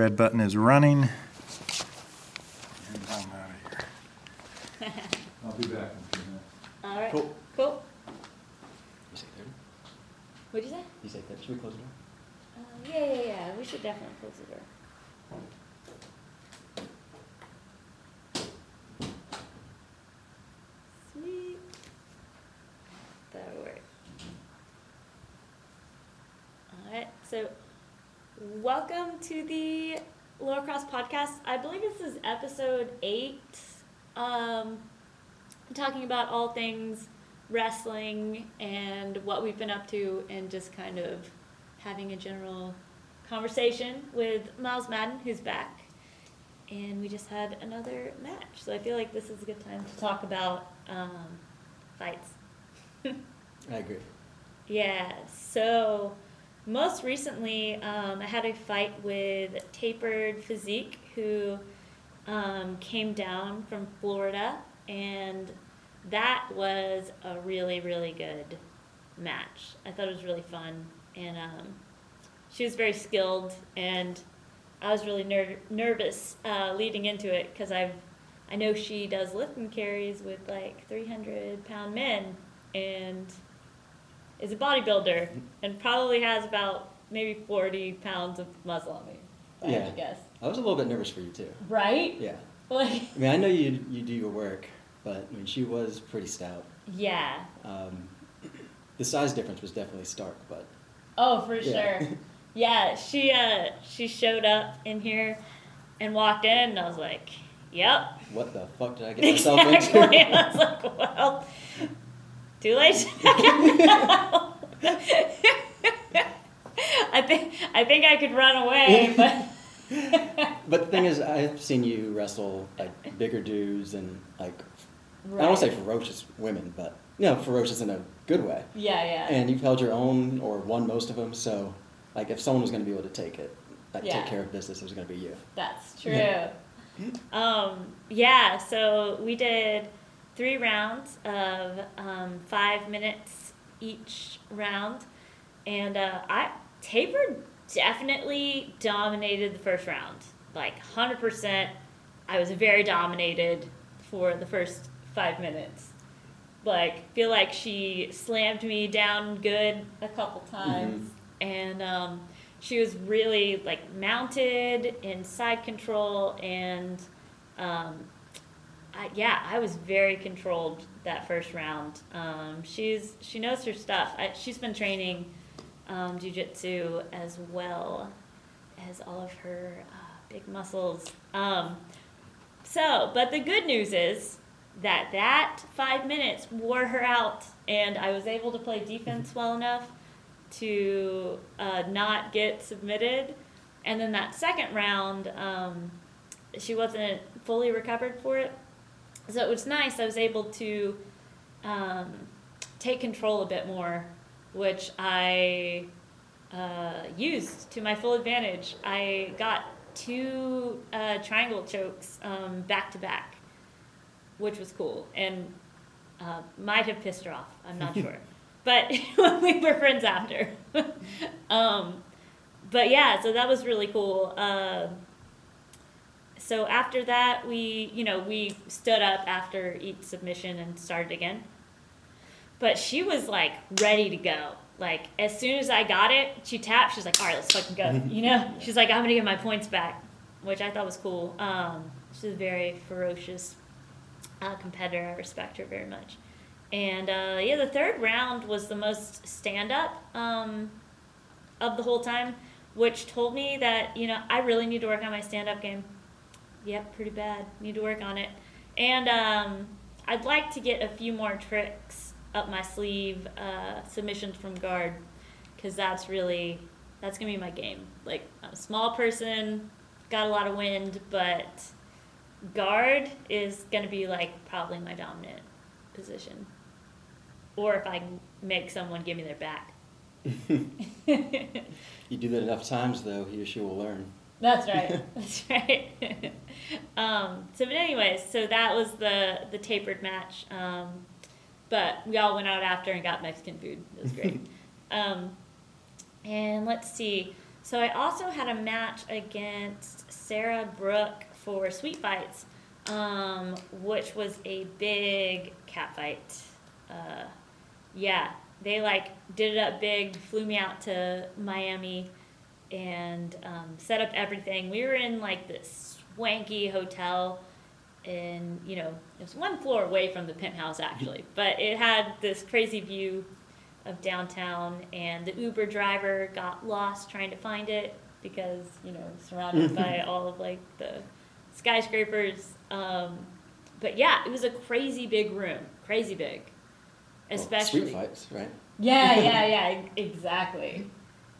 Red button is running. And I'm out of here. I'll be back in a few minutes. All right. Cool. Cool. You say thirty? What'd you say? You say thirty? Should we close the door? Uh, yeah, yeah, yeah. We should definitely close the door. Sweet. That'll work. Alright, so welcome to the Lora Cross Podcast. I believe this is episode eight. Um, talking about all things wrestling and what we've been up to and just kind of having a general conversation with Miles Madden, who's back. And we just had another match. So I feel like this is a good time to talk about um, fights. I agree. Yeah, so most recently, um, I had a fight with Tapered Physique, who um, came down from Florida, and that was a really, really good match. I thought it was really fun, and um, she was very skilled, and I was really ner- nervous uh, leading into it because I've I know she does lift and carries with like 300 pound men, and is a bodybuilder and probably has about maybe 40 pounds of muscle on me. I Yeah. guess. I was a little bit nervous for you too. Right? Yeah. Like, I mean, I know you you do your work, but I mean, she was pretty stout. yeah. Um, the size difference was definitely stark, but Oh, for Yeah. sure. Yeah, she uh she showed up in here and walked in and I was like, "Yep." what the fuck did I get myself Exactly. into? I was like, "Well, too late." I think I think I could run away, but but the thing is, I've seen you wrestle like bigger dudes and like I don't say ferocious women, but you know, ferocious in a good way. Yeah, yeah. And you've held your own or won most of them, so like if someone was going to be able to take it, like Yeah. take care of business, it was going to be you. That's true. Yeah. um, yeah, so we did three rounds of um, five minutes each round, and uh, I Taper definitely dominated the first round, like hundred percent. I was very dominated for the first five minutes. Like, feel like she slammed me down good a couple times, and um, she was really like mounted in side control and um, I, yeah i was very controlled that first round um, she's she knows her stuff I, she's been training um, jiu-jitsu as well as all of her uh, big muscles um, so but the good news is that that five minutes wore her out and i was able to play defense well enough to uh, not get submitted. And then that second round, um, she wasn't fully recovered for it. So it was nice. I was able to um, take control a bit more, which I uh, used to my full advantage. I got two uh, triangle chokes um, back to back, which was cool and uh, might have pissed her off. I'm not sure but we were friends after. um, but yeah, so that was really cool. So after that, we, you know, we stood up after each submission and started again. But she was like ready to go. Like as soon as I got it, she tapped. She's like, "All right, let's fucking go." You know, she's like, "I'm gonna get my points back," which I thought was cool. Um, she's a very ferocious uh, competitor. I respect her very much. And uh, yeah, the third round was the most stand up um, of the whole time, which told me that, you know, I really need to work on my stand up game. Yep, pretty bad. Need to work on it. And um, I'd like to get a few more tricks up my sleeve, uh, submissions from guard, because that's really, that's going to be my game. Like, I'm a small person, got a lot of wind, but guard is going to be like probably my dominant position or if I can make someone give me their back. You do that enough times, though, he or she will learn. That's right. That's right. um, so, but anyways, so that was the the tapered match. Um, but we all went out after and got Mexican food. It was great. um, and let's see. So I also had a match against Sarah Brooke for Sweet Fights, um, which was a big cat fight. Uh, yeah, they like did it up big, flew me out to Miami, and um, set up everything. We were in like this swanky hotel, and you know it was one floor away from the penthouse actually, but it had this crazy view of downtown. And the Uber driver got lost trying to find it because you know surrounded by all of like the skyscrapers. Um, but yeah, it was a crazy big room, crazy big, Well, especially. Street fights, right? Yeah, yeah, yeah, exactly.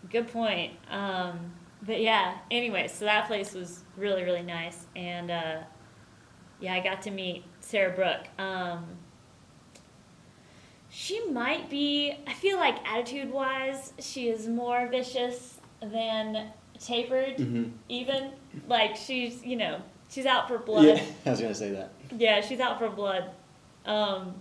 Good point. Um, but yeah, anyway, so that place was really, really nice. And uh, yeah, I got to meet Sarah Brooke. Um, she might be, I feel like attitude wise, she is more vicious than tapered, Mm-hmm. even. Like, she's, you know, she's out for blood. Yeah, I was gonna say that. Yeah, she's out for blood. Um,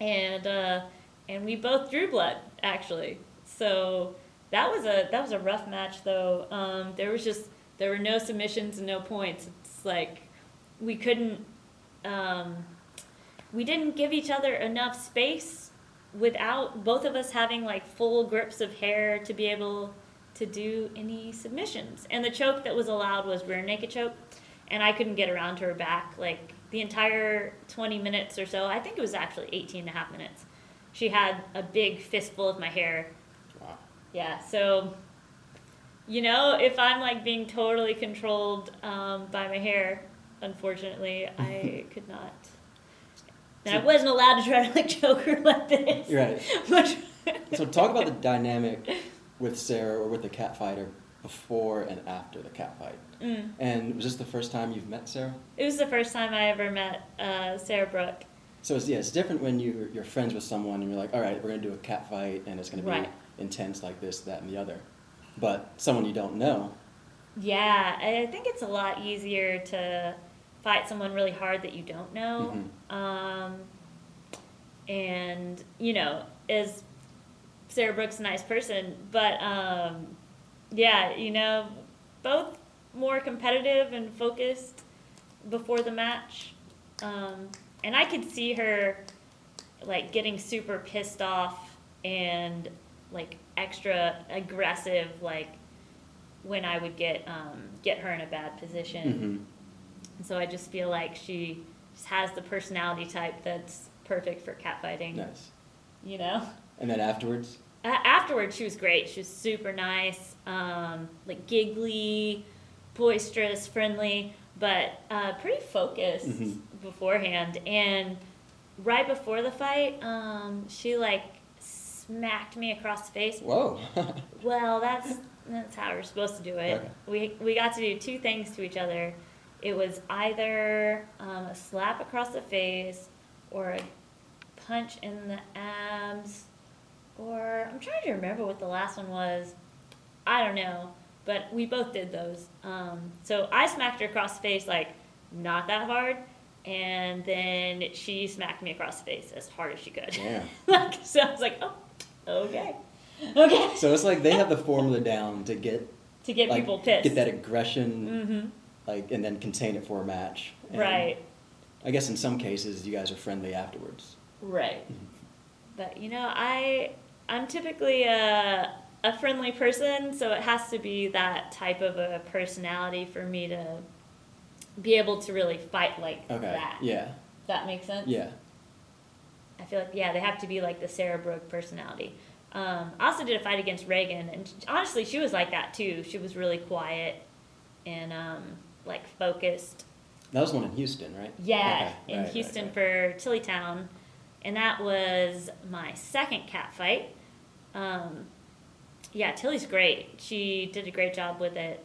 and uh, and we both drew blood actually. So that was a that was a rough match though. Um, there was just there were no submissions and no points. It's like we couldn't um, we didn't give each other enough space without both of us having like full grips of hair to be able to do any submissions. And the choke that was allowed was rear naked choke, and I couldn't get around to her back like the entire 20 minutes or so. I think it was actually 18 and a half minutes. She had a big fistful of my hair. Wow. Yeah, so you know, if I'm like being totally controlled um, by my hair, unfortunately, I could not. And I wasn't allowed to try to like choke her like this. Right. Which, So talk about the dynamic with Sarah or with the cat fighter before and after the cat fight. Mm. And was this the first time you've met Sarah? It was the first time I ever met uh, Sarah Brooke. So it's, yeah, it's different when you you're friends with someone and you're like, all right, we're gonna do a cat fight and it's gonna be Right. Intense like this, that, and the other. But someone you don't know, Yeah, I think it's a lot easier to fight someone really hard that you don't know. Mhm. Um, and, you know, is Sarah Brooke's a nice person? But, um, yeah, you know, both more competitive and focused before the match. Um, and I could see her, like, getting super pissed off and, like, extra aggressive, like, when I would get um, get her in a bad position. Mhm. And so I just feel like she just has the personality type that's perfect for catfighting. nice. You know. And then afterwards, A- Afterwards, she was great. She was super nice, um, like giggly, boisterous, friendly, but uh, pretty focused Mhm. beforehand. And right before the fight, um, she like smacked me across the face. whoa. Well, that's that's how we're supposed to do it. Okay. We we got to do two things to each other. It was either um, a slap across the face or a punch in the abs, or I'm trying to remember what the last one was. I don't know, but we both did those. Um, so I smacked her across the face like not that hard, and then she smacked me across the face as hard as she could. yeah. like, so I was like, oh, okay, okay. So it's like they have the formula down to get to get like, people pissed. get that aggression, hmm like, and then contain it for a match. And Right, I guess in some cases you guys are friendly afterwards. right. But you know, I I'm typically a a friendly person, so it has to be that type of a personality for me to be able to really fight like Okay. that. Yeah. Does that make sense? Yeah. I feel like yeah, they have to be like the Sarah Brooke personality. Um, I also did a fight against Reagan, and honestly, she was like that too. She was really quiet and um, like focused. That was one in Houston, right? Yeah, Okay. in Right, right, Houston right. for Tillytown, and that was my second cat fight. Um, yeah, Tilly's great. She did a great job with it,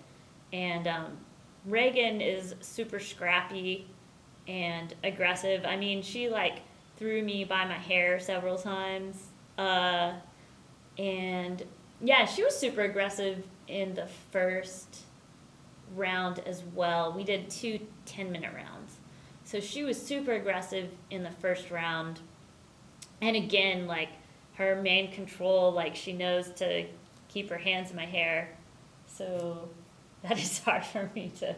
and um, Reagan is super scrappy and aggressive. I mean, she like threw me by my hair several times, uh, and yeah, she was super aggressive in the first round as well. We did two 10 minute rounds. So she was super aggressive in the first round. And again, like her main control, like she knows to keep her hands in my hair. so that is hard for me to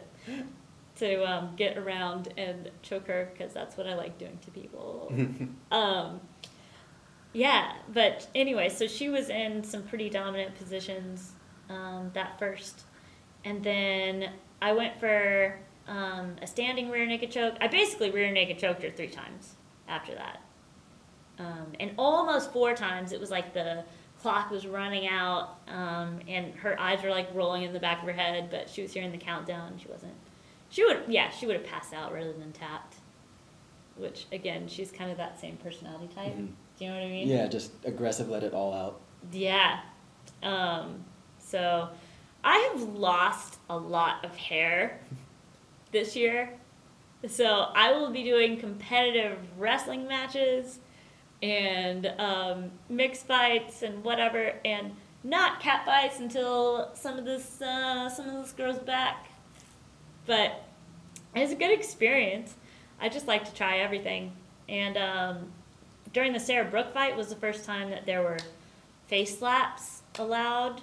to um, get around and choke her because that's what I like doing to people. um, yeah, but anyway, so she was in some pretty dominant positions um, that first, and then I went for um, a standing rear naked choke. I basically rear naked choked her three times after that, um, and almost four times. It was like the clock was running out, um, and her eyes were like rolling in the back of her head, but she was hearing the countdown. She wasn't. She would, yeah, she would have passed out rather than tapped. Which again, she's kind of that same personality type. Mhm. Do you know what I mean? Yeah, just aggressive, let it all out. Yeah. Um, so I have lost a lot of hair this year. So I will be doing competitive wrestling matches and um, mixed fights and whatever, and not cat fights until some of this uh, some of this grows back. But it's a good experience. I just like to try everything. And um, during the Sarah Brooke fight was the first time that there were face slaps allowed.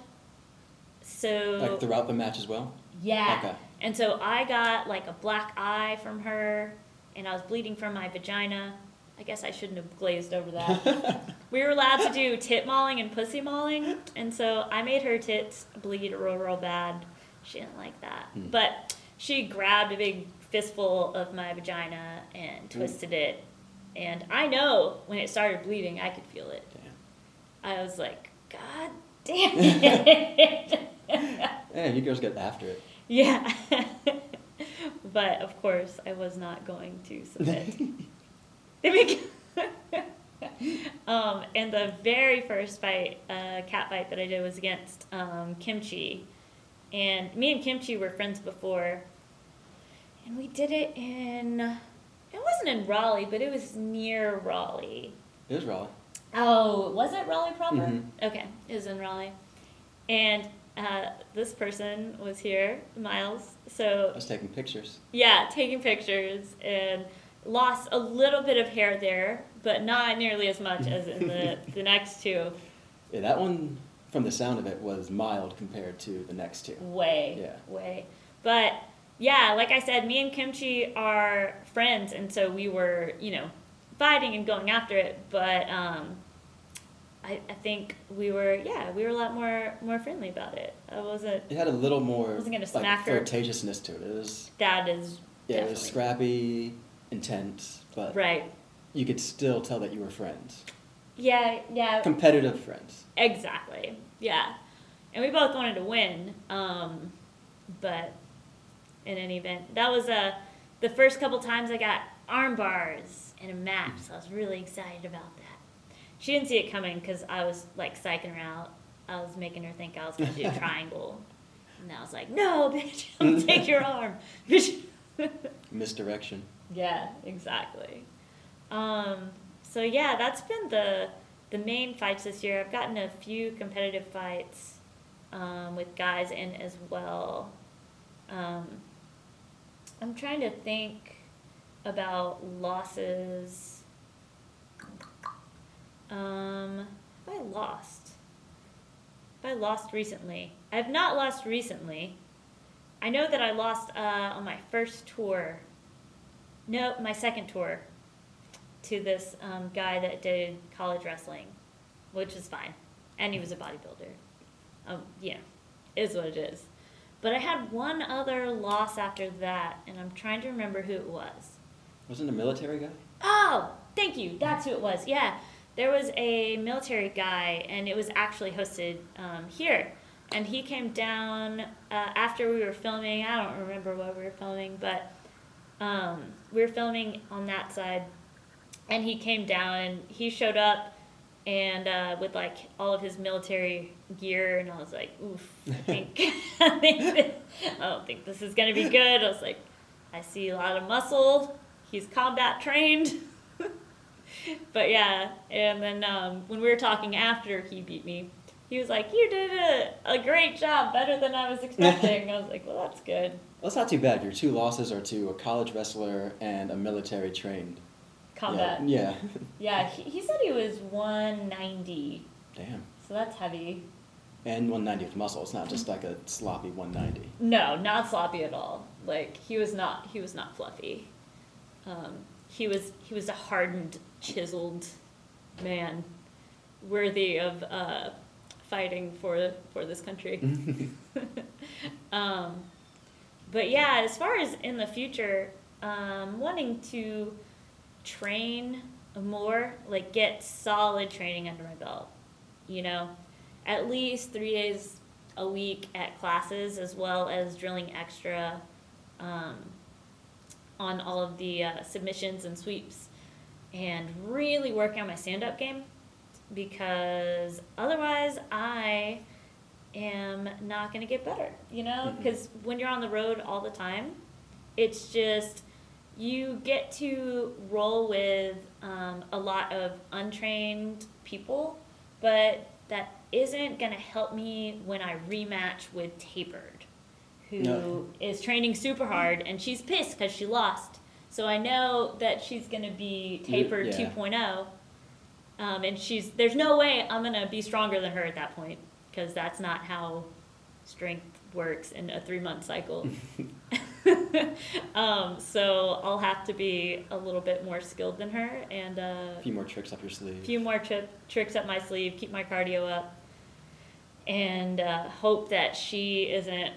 So Like throughout the match as well? yeah. Okay. And so I got like a black eye from her, and I was bleeding from my vagina. I guess I shouldn't have glazed over that. we were allowed to do tit mauling and pussy mauling, and so I made her tits bleed real, real bad. She didn't like that. Hmm. But she grabbed a big fistful of my vagina and twisted it. And I know when it started bleeding, I could feel it. Damn. I was like, God damn it. Yeah, you girls get after it. Yeah. but of course, I was not going to submit. Um, and the very first fight, uh, cat fight that I did was against um, Kimchi. And me and Kimchi were friends before. And we did it in, it wasn't in Raleigh, but it was near Raleigh. It was Raleigh. Oh, was it Raleigh proper? Mhm. Okay, it was in Raleigh. And uh, this person was here, Miles. So I was taking pictures. yeah, taking pictures and lost a little bit of hair there, but not nearly as much as in the, the next two. Yeah, that one, from the sound of it, was mild compared to the next two. Way, Yeah. way. But yeah, like I said, me and Kimchi are friends, and so we were, you know, fighting and going after it. But um, I, I think we were, yeah, we were a lot more more friendly about it. I wasn't. It had a little more Wasn't gonna like, smack her. flirtatiousness to it. It was That is yeah, it was scrappy, intense, but right. you could still tell that you were friends, Yeah, yeah, competitive friends. exactly. Yeah, and we both wanted to win. Um, but in any event, that was uh, the first couple times I got arm bars in a match. So I was really excited about that. She didn't see it coming because I was like psyching her out. I was making her think I was gonna do a triangle, and I was like, "No, bitch, I'll take your arm." Bitch. Misdirection. Yeah, exactly. Um, so yeah, that's been the the main fights this year. I've gotten a few competitive fights um, with guys in as well. Um, I'm trying to think about losses. Um, have I lost? Have I lost recently? I have not lost recently. I know that I lost uh, on my first tour. No, my second tour to this um, guy that did college wrestling, which is fine, and he was a bodybuilder. Um, yeah, is what it is. But I had one other loss after that, and I'm trying to remember who it was. Wasn't a military guy? Oh, thank you. That's who it was. Yeah, there was a military guy, and it was actually hosted um, here. And he came down uh, after we were filming. I don't remember what we were filming, but um, we were filming on that side. And he came down, and he showed up, and uh, with like all of his military gear, and I was like, "Oof, I think, I think this, I don't think this is gonna be good." I was like, "I see a lot of muscle. He's combat trained." but yeah, and then um, when we were talking after he beat me, he was like, "You did a, a great job, better than I was expecting." I was like, "Well, that's good." Well, that's not too bad. Your two losses are to a college wrestler and a military trained. Combat. Yeah. Yeah, he, he said he was 190. Damn. so that's heavy. And 190 with muscle. It's not just like a sloppy 190. No, not sloppy at all. Like he was not he was not fluffy. Um, he was he was a hardened, chiseled man, worthy of uh, fighting for for this country. um, but yeah, as far as in the future, um, wanting to train more, like get solid training under my belt. You know, at least three days a week at classes, as well as drilling extra um, on all of the uh, submissions and sweeps, and really working on my stand up game because otherwise I am not going to get better, you know? Mhm. Because when you're on the road all the time, it's just you get to roll with um, a lot of untrained people, but that isn't going to help me when I rematch with Tapered, who is No. training super hard and she's pissed because she lost. So I know that she's going to be Tapered yeah. 2.0. Um, and she's there's no way I'm gonna be stronger than her at that point because that's not how strength works in a three month cycle. um, so I'll have to be a little bit more skilled than her and uh, A few more tricks up your sleeve. a few more tri- tricks up my sleeve, keep my cardio up, and uh, hope that she isn't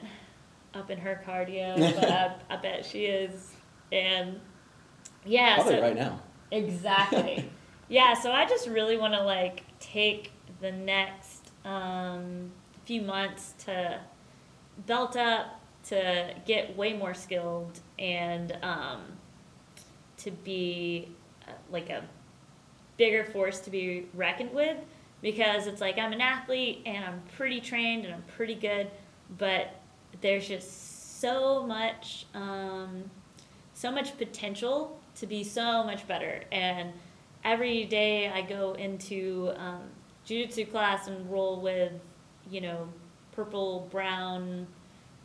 up in her cardio, but I, I bet she is. And yeah, Probably so right now. Exactly. yeah, so I just really want to like take the next um, few months to belt up, to get way more skilled, and um, to be uh, like a bigger force to be reckoned with. Because it's like I'm an athlete and I'm pretty trained and I'm pretty good, but there's just so much, um, so much potential to be so much better. And every day I go into um, jujitsu class and roll with, you know, purple, brown,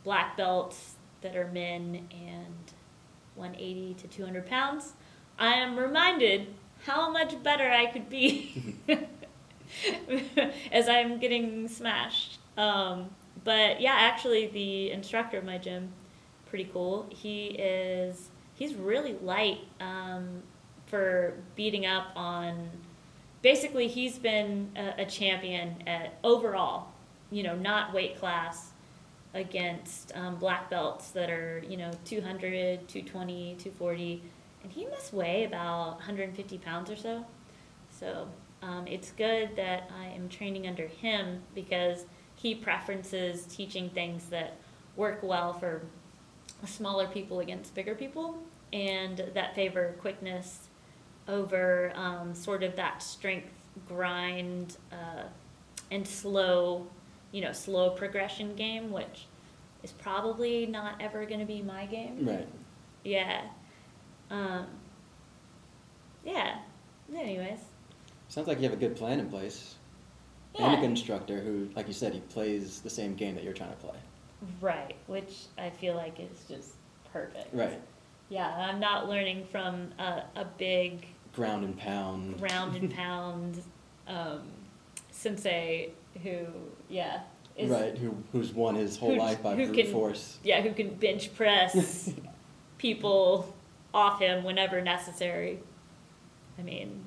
black belts that are men and 180 to 200 pounds. I am reminded how much better I could be as I'm getting smashed. Um, but yeah, actually, the instructor of my gym, pretty cool. He is he's really light um, for beating up on. Basically, he's been a, a champion at overall, you know, not weight class against um, black belts that are, you know, 200, 220, 240. And he must weigh about 150 pounds or so. So um, it's good that I am training under him because he preferences teaching things that work well for smaller people against bigger people and that favor quickness over um, sort of that strength grind uh, and slow, you know, slow progression game, which is probably not ever going to be my game. Right. Yeah. Um, yeah. Anyways. Sounds like you have a good plan in place. Yeah. And a good instructor who, like you said, he plays the same game that you're trying to play. Right, which I feel like is just perfect. Right. Yeah, I'm not learning from a, a big Ground and pound. round and pound um, sensei who, yeah, is right. Who who's won his whole Who- life by who brute can- force. yeah who can bench press people off him whenever necessary. I mean,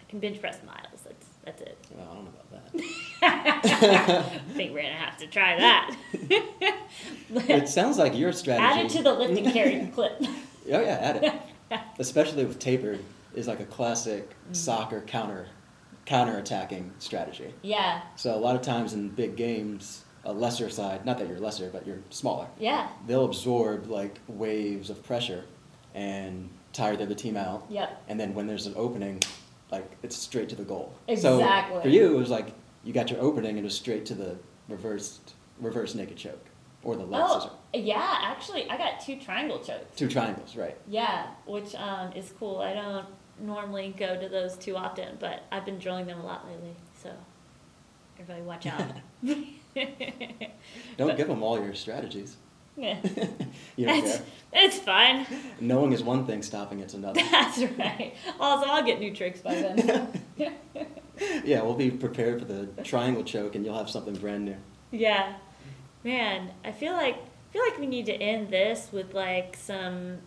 I can bench press miles. That's that's it. Well, I don't know about that. I think we're gonna have to try that. it sounds like your strategy. Add it to the lift and carry clip. Oh yeah, add it. Especially with tapered is like a classic Mm. soccer counter counter attacking strategy. Yeah, So a lot of times in big games, a lesser side, not that you're lesser, but you're smaller, yeah, they'll absorb like waves of pressure and tire the other team out. yep. And then when there's an opening, like it's straight to the goal. Exactly. So for you, it was like you got your opening and it was straight to the reversed reverse naked choke or the scissor. Oh, yeah. Actually, I got two triangle chokes. Two triangles, right? Yeah, which um, is cool. I don't normally go to those too often, but I've been drilling them a lot lately. So everybody, watch out. Don't But- give them all your strategies. Yeah. you don't It's, care. it's fine. Knowing is one thing, stopping it's another. That's right. Also, I'll get new tricks by then. Yeah, we'll be prepared for the triangle choke, and you'll have something brand new. Yeah, man, I feel like I feel like we need to end this with like some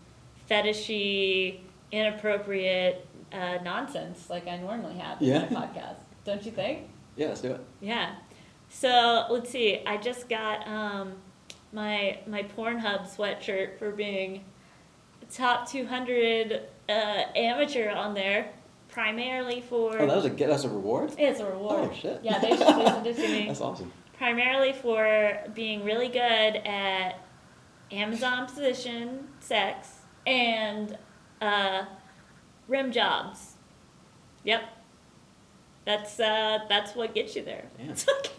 fetishy, inappropriate uh, nonsense, like I normally have in Yeah. my podcast. Don't you think? Yeah, let's do it. Yeah. So let's see. I just got um, my my Pornhub sweatshirt for being top 200 uh, amateur on there, primarily for. Oh, that was a get. That's a reward. it's a reward. Oh, shit. Yeah, they just listened to me. That's awesome. primarily for being really good at Amazon position sex and uh, rim jobs. Yep. That's uh, that's what gets you there. Yeah.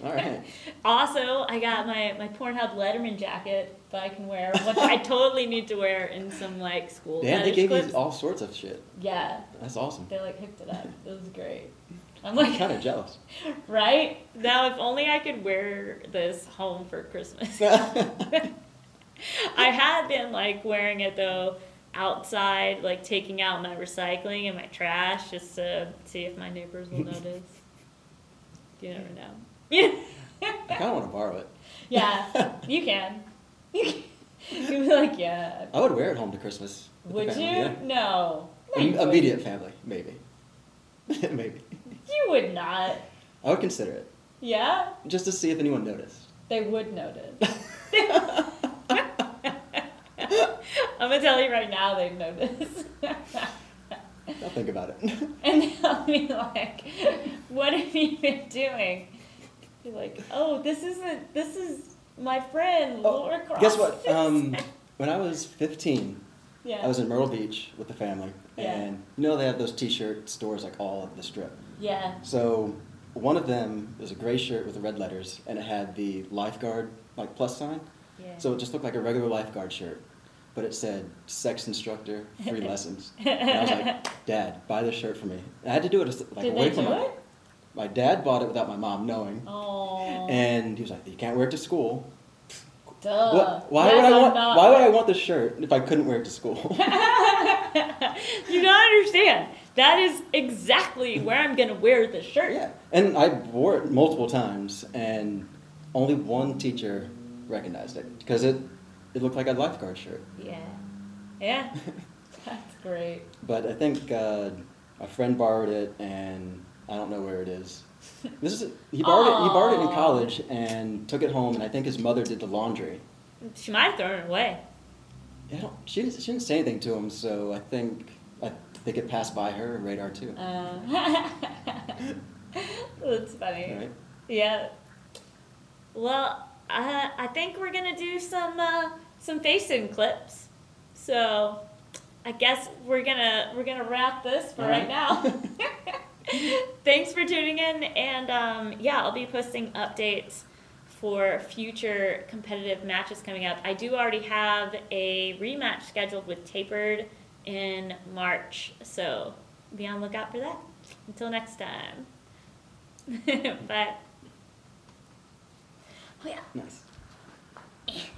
All right. Also, I got my, my Pornhub Letterman jacket that I can wear, which I totally need to wear in some like school. Yeah, they gave clips. you all sorts of shit. Yeah, That's awesome. they like hooked it up. It was great. I'm I'm like, kind of jealous. right now, if only I could wear this home for Christmas. I had been like wearing it though outside, like taking out my recycling and my trash just to see if my neighbors will notice. You never know. Yeah. I kind of want to borrow it. Yeah, you can. You can. You'd be like, yeah. I would wear it home to Christmas. Would you? yeah. No. No, you Immediate family, maybe. maybe. You would not. I would consider it Yeah? just to see if anyone noticed. They would notice. I'm gonna tell you right now, they'd notice. I'll think about it. and they'll be like, "What have you been doing?" Be like, "Oh, this isn't. This is my friend Oh, Lora Cross." Guess what? Um, when I was 15, yeah. I was in Myrtle Beach with the family, Yeah. and you know they have those T-shirt stores like all of the strip. yeah. So one of them was a gray shirt with the red letters, and it had the lifeguard like plus sign. Yeah. So it just looked like a regular lifeguard shirt, but it said "sex instructor, free lessons." And I was like, "Dad, buy this shirt for me." And I had to do it like Did away from my. it? My dad bought it without my mom knowing, Oh. and he was like, "You can't wear it to school." Duh. What, why That's would I want? not- Why would I want this shirt if I couldn't wear it to school? you don't understand. That is exactly where I'm gonna wear the shirt. yeah, and I wore it multiple times, and only one teacher recognized it because it it looked like a lifeguard shirt. Yeah. Yeah. That's great. But I think uh, a friend borrowed it, and I don't know where it is. This is he borrowed it. He borrowed it in college and took it home, and I think his mother did the laundry. She might have thrown it away. I don't, she, didn't, she didn't say anything to him, so I think I think it passed by her radar too. Uh, that's funny. Right? Yeah. Well, I I think we're gonna do some uh, some facing clips. So, I guess we're gonna we're gonna wrap this for right right. now. Thanks for tuning in, and um, yeah, I'll be posting updates for future competitive matches coming up. I do already have a rematch scheduled with Tapered in March, so be on lookout for that. Until next time. Bye. Oh yeah. Nice.